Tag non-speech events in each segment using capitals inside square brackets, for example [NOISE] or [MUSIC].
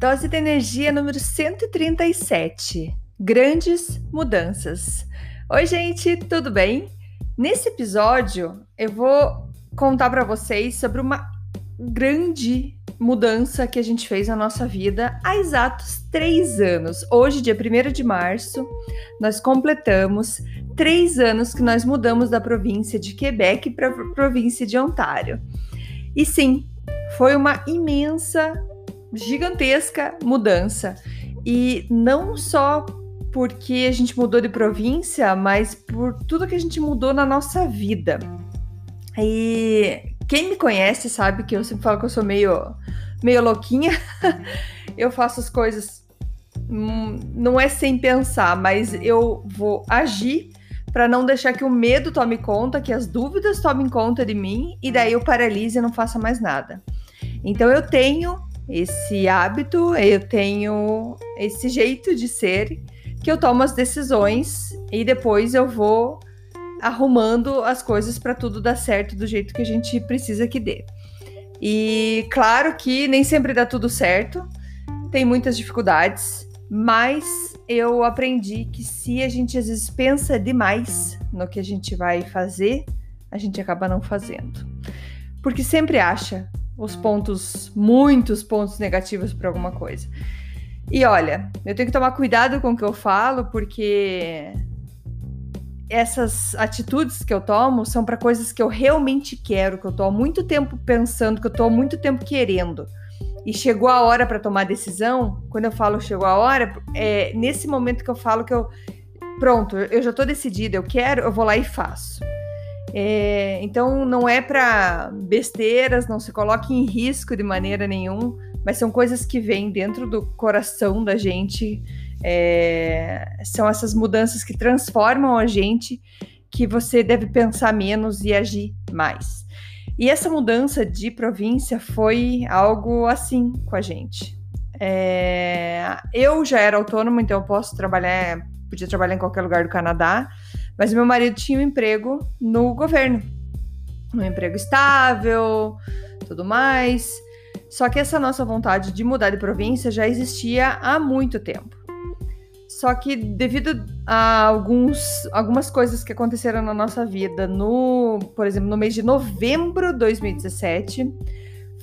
Dose de energia número 137. Grandes mudanças. Oi, gente, tudo bem? Nesse episódio, eu vou contar para vocês sobre uma grande mudança que a gente fez na nossa vida há exatos três anos. Hoje, dia 1 de março, nós completamos três anos que nós mudamos da província de Quebec para a província de Ontário. E sim, foi uma imensa gigantesca mudança. E não só porque a gente mudou de província, mas por tudo que a gente mudou na nossa vida. E quem me conhece sabe que eu sempre falo que eu sou meio, meio louquinha. [LAUGHS] eu faço as coisas hum, não é sem pensar, mas eu vou agir para não deixar que o medo tome conta, que as dúvidas tomem conta de mim e daí eu paralise e não faça mais nada. Então eu tenho esse hábito, eu tenho esse jeito de ser que eu tomo as decisões e depois eu vou arrumando as coisas para tudo dar certo do jeito que a gente precisa que dê. E claro que nem sempre dá tudo certo, tem muitas dificuldades, mas eu aprendi que se a gente às vezes pensa demais no que a gente vai fazer, a gente acaba não fazendo. Porque sempre acha os pontos, muitos pontos negativos para alguma coisa. E olha, eu tenho que tomar cuidado com o que eu falo, porque essas atitudes que eu tomo são para coisas que eu realmente quero, que eu tô há muito tempo pensando, que eu tô há muito tempo querendo. E chegou a hora para tomar decisão. Quando eu falo chegou a hora, é nesse momento que eu falo que eu pronto, eu já tô decidida, eu quero, eu vou lá e faço. É, então não é para besteiras, não se coloque em risco de maneira nenhuma, mas são coisas que vêm dentro do coração da gente. É, são essas mudanças que transformam a gente, que você deve pensar menos e agir mais. E essa mudança de província foi algo assim com a gente. É, eu já era autônoma, então eu posso trabalhar, podia trabalhar em qualquer lugar do Canadá. Mas meu marido tinha um emprego no governo, um emprego estável, tudo mais. Só que essa nossa vontade de mudar de província já existia há muito tempo. Só que devido a alguns, algumas coisas que aconteceram na nossa vida, no, por exemplo, no mês de novembro de 2017,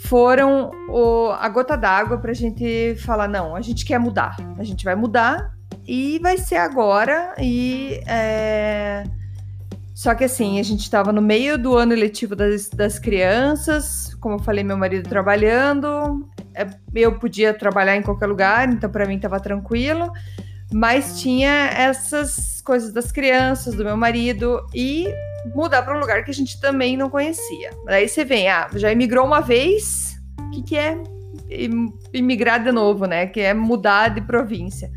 foram o, a gota d'água para a gente falar: não, a gente quer mudar, a gente vai mudar e vai ser agora. E é... Só que assim, a gente estava no meio do ano letivo das, das crianças, como eu falei, meu marido trabalhando, é, eu podia trabalhar em qualquer lugar, então para mim estava tranquilo, mas tinha essas coisas das crianças, do meu marido e mudar para um lugar que a gente também não conhecia. Daí você vem, ah, já imigrou uma vez, o que, que é imigrar de novo, né? Que é mudar de província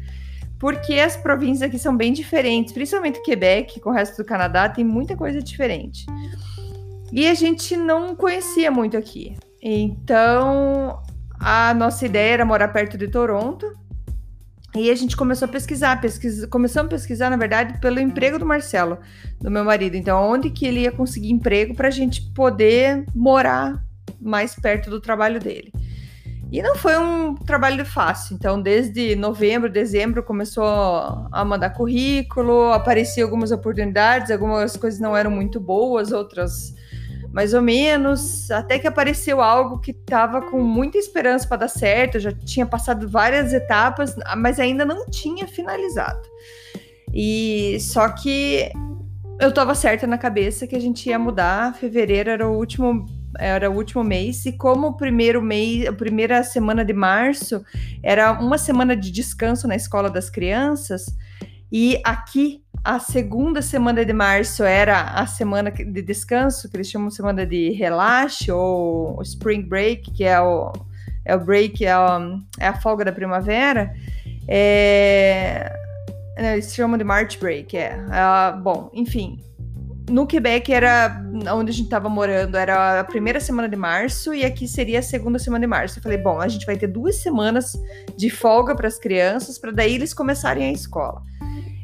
porque as províncias aqui são bem diferentes, principalmente Quebec, com o resto do Canadá, tem muita coisa diferente. E a gente não conhecia muito aqui. Então, a nossa ideia era morar perto de Toronto. E a gente começou a pesquisar, pesquisa, começamos a pesquisar, na verdade, pelo emprego do Marcelo, do meu marido. Então, onde que ele ia conseguir emprego para a gente poder morar mais perto do trabalho dele. E não foi um trabalho fácil. Então, desde novembro, dezembro, começou a mandar currículo, apareciam algumas oportunidades, algumas coisas não eram muito boas, outras mais ou menos, até que apareceu algo que estava com muita esperança para dar certo. Eu já tinha passado várias etapas, mas ainda não tinha finalizado. E só que eu estava certa na cabeça que a gente ia mudar. Fevereiro era o último era o último mês, e como o primeiro mês, a primeira semana de março era uma semana de descanso na escola das crianças, e aqui a segunda semana de março era a semana de descanso, que eles chamam de semana de relaxo, ou spring break, que é o, é o break, é a, é a folga da primavera. É, eles chamam de March break, é. é bom, enfim, no Quebec era onde a gente estava morando, era a primeira semana de março e aqui seria a segunda semana de março. Eu falei, bom, a gente vai ter duas semanas de folga para as crianças, para daí eles começarem a escola.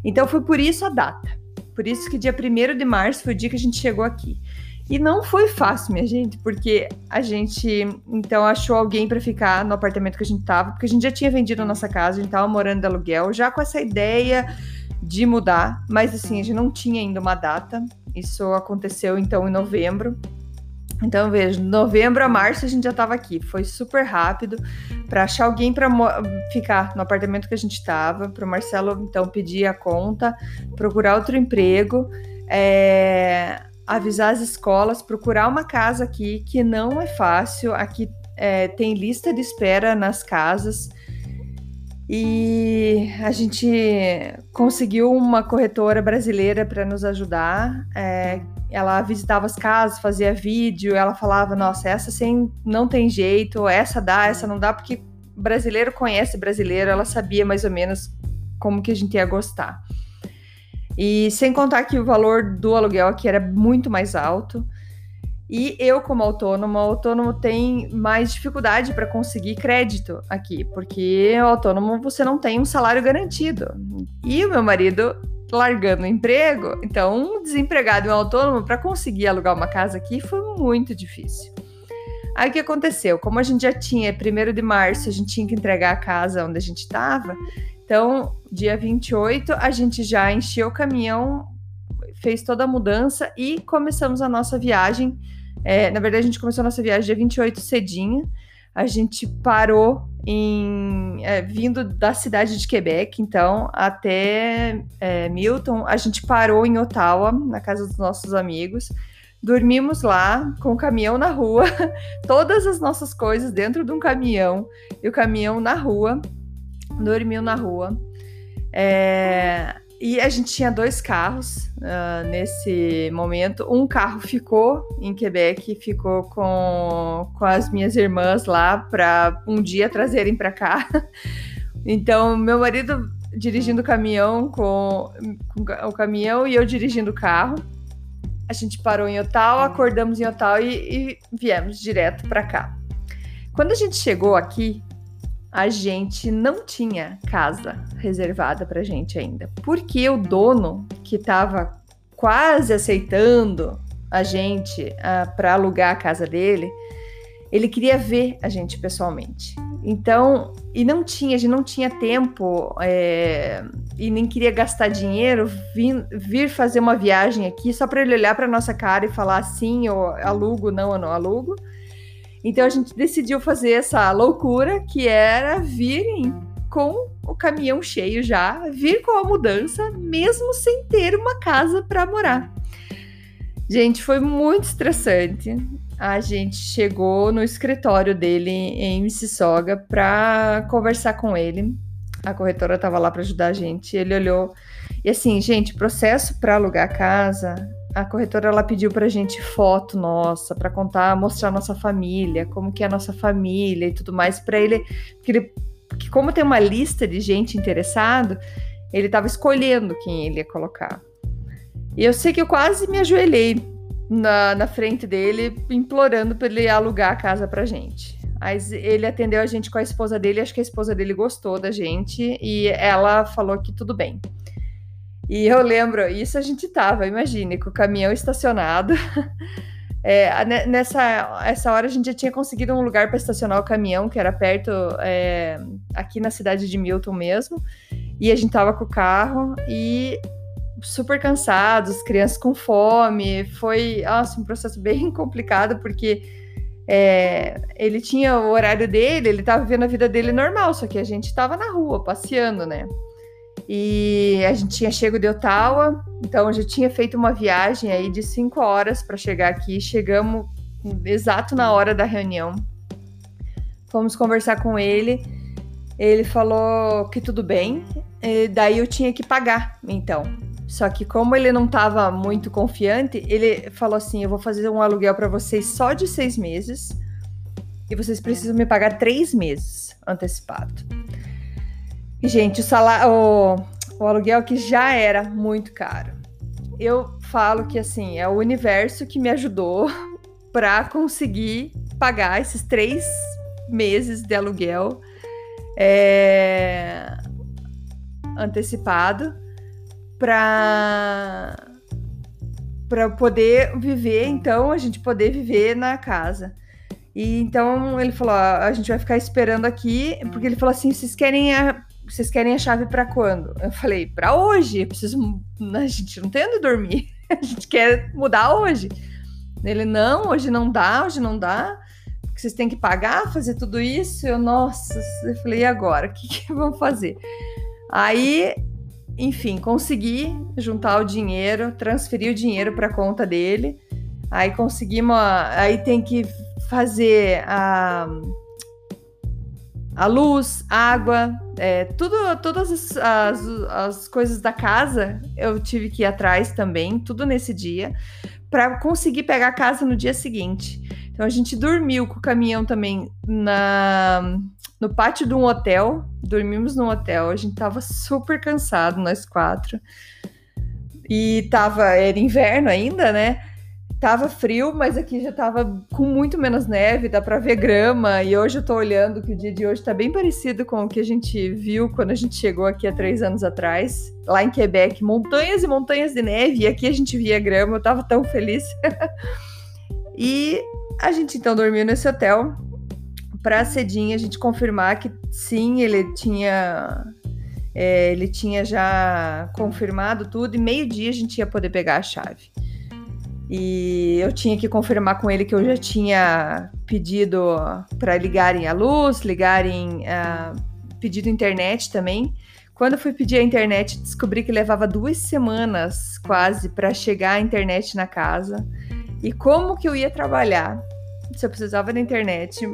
Então foi por isso a data. Por isso que dia 1 de março foi o dia que a gente chegou aqui. E não foi fácil, minha gente, porque a gente então achou alguém para ficar no apartamento que a gente tava, porque a gente já tinha vendido a nossa casa, a gente tava morando de aluguel, já com essa ideia de mudar, mas assim, a gente não tinha ainda uma data. Isso aconteceu então em novembro. Então, veja, novembro a março a gente já estava aqui. Foi super rápido para achar alguém para ficar no apartamento que a gente estava. Para o Marcelo, então, pedir a conta, procurar outro emprego, é, avisar as escolas, procurar uma casa aqui, que não é fácil. Aqui é, tem lista de espera nas casas. E a gente conseguiu uma corretora brasileira para nos ajudar. É, ela visitava as casas, fazia vídeo, ela falava: Nossa, essa sem não tem jeito, essa dá, essa não dá, porque brasileiro conhece brasileiro, ela sabia mais ou menos como que a gente ia gostar. E sem contar que o valor do aluguel aqui era muito mais alto. E eu, como autônomo, autônomo tem mais dificuldade para conseguir crédito aqui, porque autônomo você não tem um salário garantido. E o meu marido largando o emprego, então um desempregado e um autônomo para conseguir alugar uma casa aqui foi muito difícil. Aí o que aconteceu? Como a gente já tinha, primeiro de março, a gente tinha que entregar a casa onde a gente estava, então dia 28 a gente já encheu o caminhão, fez toda a mudança e começamos a nossa viagem é, na verdade, a gente começou a nossa viagem dia 28 cedinho. A gente parou em é, vindo da cidade de Quebec, então, até é, Milton. A gente parou em Ottawa, na casa dos nossos amigos. Dormimos lá com o caminhão na rua, [LAUGHS] todas as nossas coisas dentro de um caminhão e o caminhão na rua. Dormiu na rua. É, e a gente tinha dois carros uh, nesse momento. Um carro ficou em Quebec, ficou com, com as minhas irmãs lá para um dia trazerem para cá. [LAUGHS] Então, meu marido dirigindo o caminhão com, com, o caminhão e eu dirigindo o carro. A gente parou em Ottawa, acordamos em Ottawa e, e viemos direto para cá. Quando a gente chegou aqui, a gente não tinha casa reservada para gente ainda, porque o dono que estava quase aceitando a gente uh, ah, para alugar a casa dele, ele queria ver a gente pessoalmente. Então, e não tinha, a gente não tinha tempo é, e nem queria gastar dinheiro, vir, vir fazer uma viagem aqui só para ele olhar para nossa cara e falar sim, eu alugo, não, eu não alugo. Então a gente decidiu fazer essa loucura que era virem com o caminhão cheio já, vir com a mudança, mesmo sem ter uma casa para morar. Gente, foi muito estressante. A gente chegou no escritório dele em Mississauga para conversar com ele. A corretora estava lá para ajudar a gente. Ele olhou e assim, gente, processo para alugar casa a corretora ela pediu pra gente foto nossa, para contar, mostrar nossa família, como que é a nossa família e tudo mais, para ele, que ele que como tem uma lista de gente interessado, ele estava escolhendo quem ele ia colocar. E eu sei que eu quase me ajoelhei na, na frente dele, implorando para ele alugar a casa pra gente. Mas ele atendeu a gente com a esposa dele, acho que a esposa dele gostou da gente e ela falou que tudo bem. E eu lembro, isso a gente tava, imagine, com o caminhão estacionado. [LAUGHS] É, nessa essa hora a gente já tinha conseguido um lugar para estacionar o caminhão, que era perto, é, aqui na cidade de Milton mesmo. E a gente tava com o carro e super cansados, crianças com fome. Foi nossa, um processo [LAUGHS] bem complicado, porque é, ele tinha o horário dele, ele tava vivendo a vida dele normal, só que a gente tava na rua, passeando, né? E a gente tinha chego de Ottawa, então já tinha feito uma viagem aí de cinco horas para chegar aqui. Chegamos exato na hora da reunião. Fomos conversar com ele. Ele falou que tudo bem. daí eu tinha que pagar, então. Só que como ele não estava muito confiante, ele falou assim: eu vou fazer um aluguel para vocês só de seis meses e vocês precisam me pagar três meses antecipado. Gente, o, salário, o, o aluguel que já era muito caro. Eu falo que assim é o universo que me ajudou [LAUGHS] para conseguir pagar esses três meses de aluguel é, antecipado para para poder viver, então a gente poder viver na casa. E então ele falou: ó, a gente vai ficar esperando aqui, porque ele falou assim: vocês querem a, vocês querem a chave para quando? Eu falei: para hoje. Eu preciso, a gente não tem onde dormir. [LAUGHS] A gente quer mudar hoje. Ele: não, hoje não dá, hoje não dá. Porque vocês têm que pagar, fazer tudo isso. Eu, nossa, eu falei: e agora? O que, que vamos fazer? Aí enfim, consegui juntar o dinheiro, transferir o dinheiro para conta dele. Aí conseguimos, aí tem que fazer a, a luz, água, é, tudo, todas as, as, as coisas da casa eu tive que ir atrás também, tudo nesse dia, para conseguir pegar a casa no dia seguinte. Então a gente dormiu com o caminhão também na no pátio de um hotel. Dormimos no hotel. A gente tava super cansado, nós quatro. E tava, era inverno ainda, né? Tava frio, mas aqui já tava com muito menos neve, dá pra ver grama. E hoje eu tô olhando que o dia de hoje tá bem parecido com o que a gente viu quando a gente chegou aqui há três anos atrás, lá em Quebec. Montanhas e montanhas de neve, e aqui a gente via grama, eu tava tão feliz. [LAUGHS] e a gente então dormiu nesse hotel para cedinho a gente confirmar que sim, ele tinha é, ele tinha já confirmado tudo e meio-dia a gente ia poder pegar a chave. E eu tinha que confirmar com ele que eu já tinha pedido para ligarem a luz, ligarem uh, pedido internet também. Quando fui pedir a internet, descobri que levava duas semanas quase para chegar a internet na casa. E como que eu ia trabalhar? Se eu precisava da internet,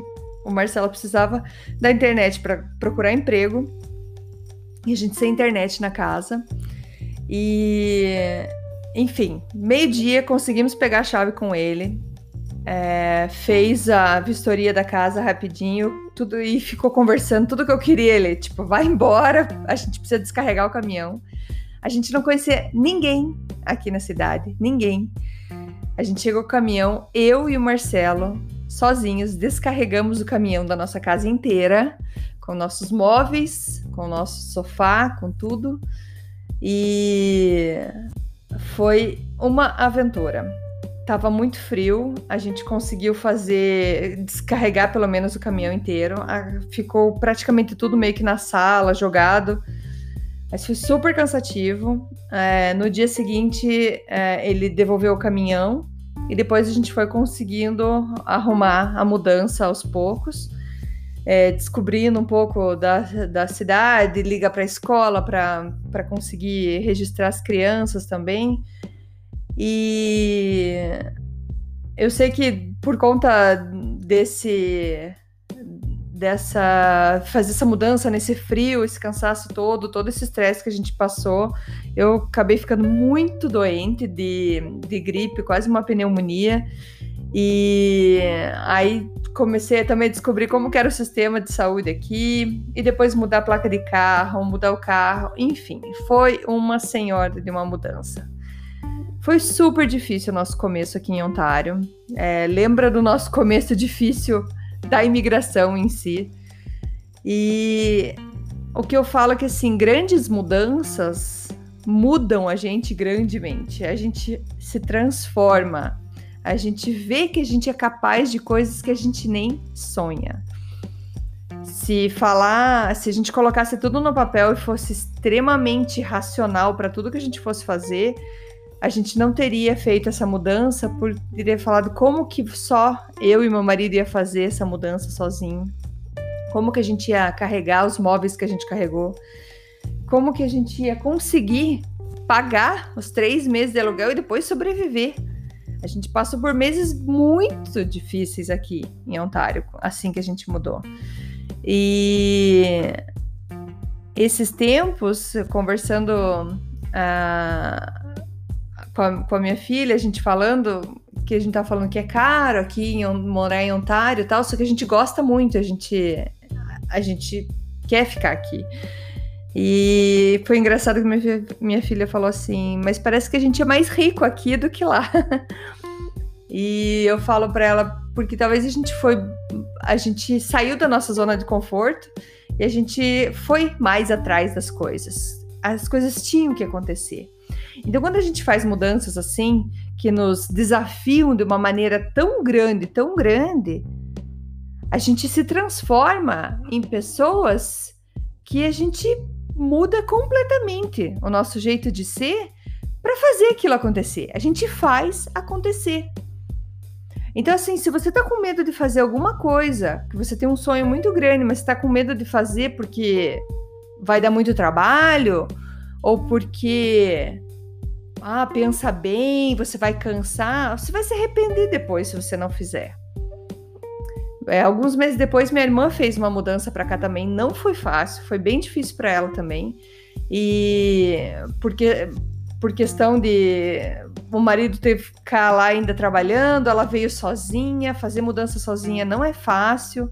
o Marcelo precisava da internet para procurar emprego. E a gente sem internet na casa. E, enfim, meio-dia conseguimos pegar a chave com ele. É, fez a vistoria da casa rapidinho, tudo e ficou conversando tudo que eu queria. Ele, tipo, vai embora, a gente precisa descarregar o caminhão. A gente não conhecia ninguém aqui na cidade, ninguém. A gente chegou com o caminhão, eu e o Marcelo, sozinhos, descarregamos o caminhão da nossa casa inteira, com nossos móveis, com nosso sofá, com tudo. E foi uma aventura. Tava muito frio, a gente conseguiu fazer, descarregar pelo menos o caminhão inteiro. Ficou praticamente tudo meio que na sala, jogado. Mas foi super cansativo. É, no dia seguinte, é, ele devolveu o caminhão e depois a gente foi conseguindo arrumar a mudança aos poucos, é, descobrindo um pouco da, da cidade, liga para a escola para conseguir registrar as crianças também. E eu sei que por conta desse dessa fazer essa mudança nesse frio, esse cansaço todo, todo esse estresse que a gente passou, eu acabei ficando muito doente de, de gripe, quase uma pneumonia. E aí comecei também a descobrir como era o sistema de saúde aqui, e depois mudar a placa de carro, mudar o carro, enfim, foi uma senhora de uma mudança. Foi super difícil o nosso começo aqui em Ontário. É, lembra do nosso começo difícil da imigração em si. E o que eu falo é que assim, grandes mudanças mudam a gente grandemente. A gente se transforma. A gente vê que a gente é capaz de coisas que a gente nem sonha. Se falar, se a gente colocasse tudo no papel e fosse extremamente racional para tudo que a gente fosse fazer, a gente não teria feito essa mudança por ter falado como que só eu e meu marido ia fazer essa mudança sozinho. Como que a gente ia carregar os móveis que a gente carregou. Como que a gente ia conseguir pagar os três meses de aluguel e depois sobreviver. A gente passou por meses muito difíceis aqui em Ontário, assim que a gente mudou. E esses tempos, conversando ah, com, a, com, a, minha filha, a gente falando que a gente tá falando que é caro aqui em, morar em Ontário e tal, só que a gente gosta muito, a gente, a gente quer ficar aqui. E foi engraçado que minha, minha filha falou assim: Mas parece que a gente é mais rico aqui do que lá. [LAUGHS] e eu falo para ela: Porque talvez a gente foi. A gente saiu da nossa zona de conforto e a gente foi mais atrás das coisas. As coisas tinham que acontecer. Então, quando a gente faz mudanças assim, que nos desafiam de uma maneira tão grande, tão grande, a gente se transforma em pessoas que a gente muda completamente o nosso jeito de ser para fazer aquilo acontecer. A gente faz acontecer. Então, assim, se você tá com medo de fazer alguma coisa, que você tem um sonho muito grande, mas está com medo de fazer porque vai dar muito trabalho, ou porque ah, pensa bem, você vai cansar, você vai se arrepender depois se você não fizer. É, alguns meses depois, minha irmã fez uma mudança para cá também. Não foi fácil, foi bem difícil para ela também. E porque por questão de o marido teve que ficar lá ainda trabalhando, ela veio sozinha, fazer mudança sozinha não é fácil.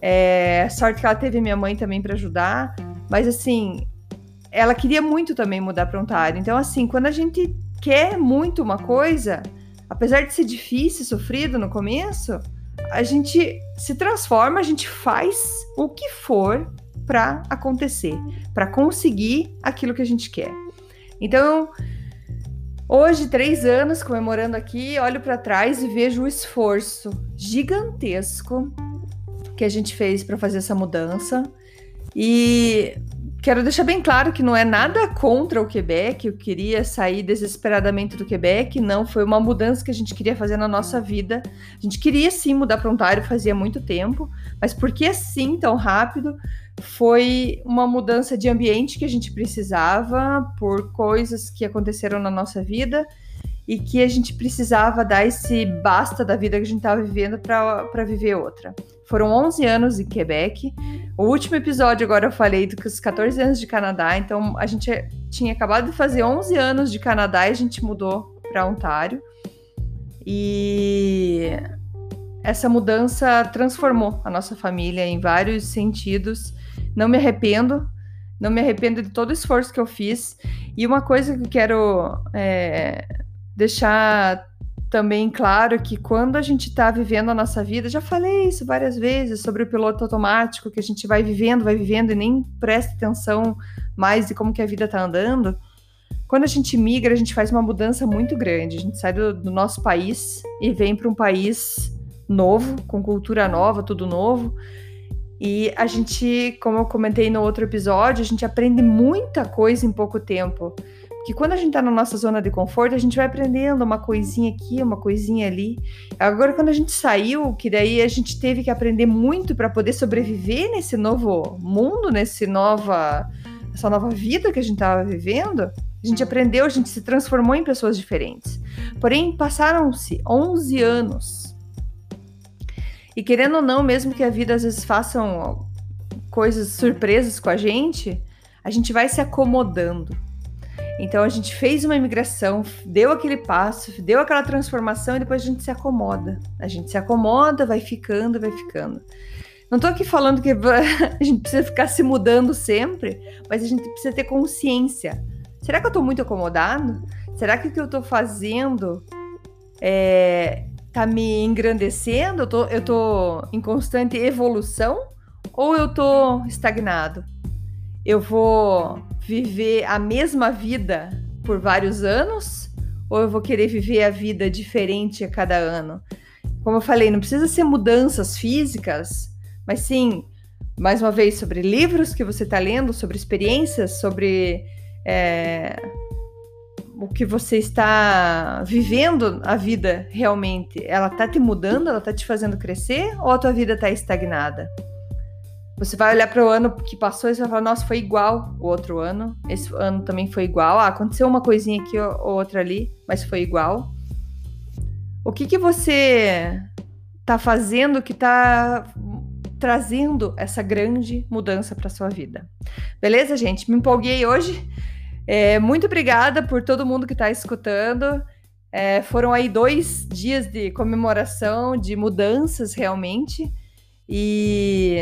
É, sorte que ela teve minha mãe também para ajudar, mas assim, ela queria muito também mudar para Ontário. Então, assim, quando a gente quer muito uma coisa, apesar de ser difícil, sofrido no começo, a gente se transforma, a gente faz o que for para acontecer, para conseguir aquilo que a gente quer. Então, hoje, três anos comemorando aqui, olho para trás e vejo o esforço gigantesco que a gente fez para fazer essa mudança. E Quero deixar bem claro que não é nada contra o Quebec, eu queria sair desesperadamente do Quebec, não, foi uma mudança que a gente queria fazer na nossa vida. A gente queria sim mudar para Ontário fazia muito tempo, mas por que assim tão rápido? Foi uma mudança de ambiente que a gente precisava por coisas que aconteceram na nossa vida e que a gente precisava dar esse basta da vida que a gente estava vivendo para viver outra. Foram 11 anos em Quebec. O último episódio agora eu falei dos 14 anos de Canadá, então a gente tinha acabado de fazer 11 anos de Canadá e a gente mudou para Ontário. E essa mudança transformou a nossa família em vários sentidos. Não me arrependo, não me arrependo de todo o esforço que eu fiz. E uma coisa que eu quero é, deixar também claro que quando a gente está vivendo a nossa vida, já falei isso várias vezes sobre o piloto automático, que a gente vai vivendo, vai vivendo e nem presta atenção mais de como que a vida está andando. Quando a gente migra, a gente faz uma mudança muito grande. A gente sai do, do nosso país e vem para um país novo, com cultura nova, tudo novo. E a gente, como eu comentei no outro episódio, a gente aprende muita coisa em pouco tempo que quando a gente tá na nossa zona de conforto, a gente vai aprendendo uma coisinha aqui, uma coisinha ali. Agora, quando a gente saiu, que daí a gente teve que aprender muito para poder sobreviver nesse novo mundo, nesse nova, essa nova vida que a gente tava vivendo, a gente aprendeu, a gente se transformou em pessoas diferentes. Porém, passaram-se 11 anos. E querendo ou não, mesmo que a vida às vezes façam coisas surpresas com a gente, a gente vai se acomodando. Então a gente fez uma imigração, deu aquele passo, deu aquela transformação e depois a gente se acomoda. A gente se acomoda, vai ficando, vai ficando. Não estou aqui falando que [LAUGHS] a gente precisa ficar se mudando sempre, mas a gente precisa ter consciência. Será que eu estou muito acomodado? Será que o que eu estou fazendo é, tá me engrandecendo? Eu tô, eu tô em constante evolução? Ou eu tô estagnado? Eu vou viver a mesma vida por vários anos ou eu vou querer viver a vida diferente a cada ano? Como eu falei, não precisa ser mudanças físicas, mas sim, mais uma vez, sobre livros que você está lendo, sobre experiências, sobre é, o que você está vivendo a vida realmente. Ela está te mudando, ela está te fazendo crescer ou a tua vida está estagnada? Você vai olhar para o ano que passou e você vai falar, nossa, foi igual o outro ano. Esse ano também foi igual. Ah, aconteceu uma coisinha aqui ou outra ali, mas foi igual. O que que você tá fazendo que tá trazendo essa grande mudança para sua vida? Beleza, gente? Me empolguei hoje. É, muito obrigada por todo mundo que está escutando. É, foram aí dois dias de comemoração, de mudanças realmente. E,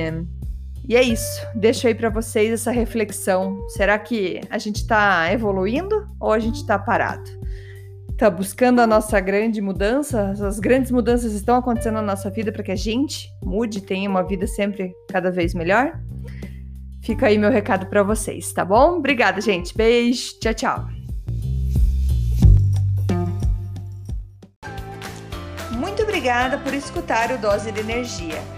e é isso. Deixo aí para vocês essa reflexão. Será que a gente está evoluindo ou a gente está parado? Está buscando a nossa grande mudança? As grandes mudanças estão acontecendo na nossa vida para que a gente mude, tenha uma vida sempre cada vez melhor? Fica aí meu recado para vocês, tá bom? Obrigada, gente. Beijo. Tchau, tchau. Muito obrigada por escutar o Dose de Energia.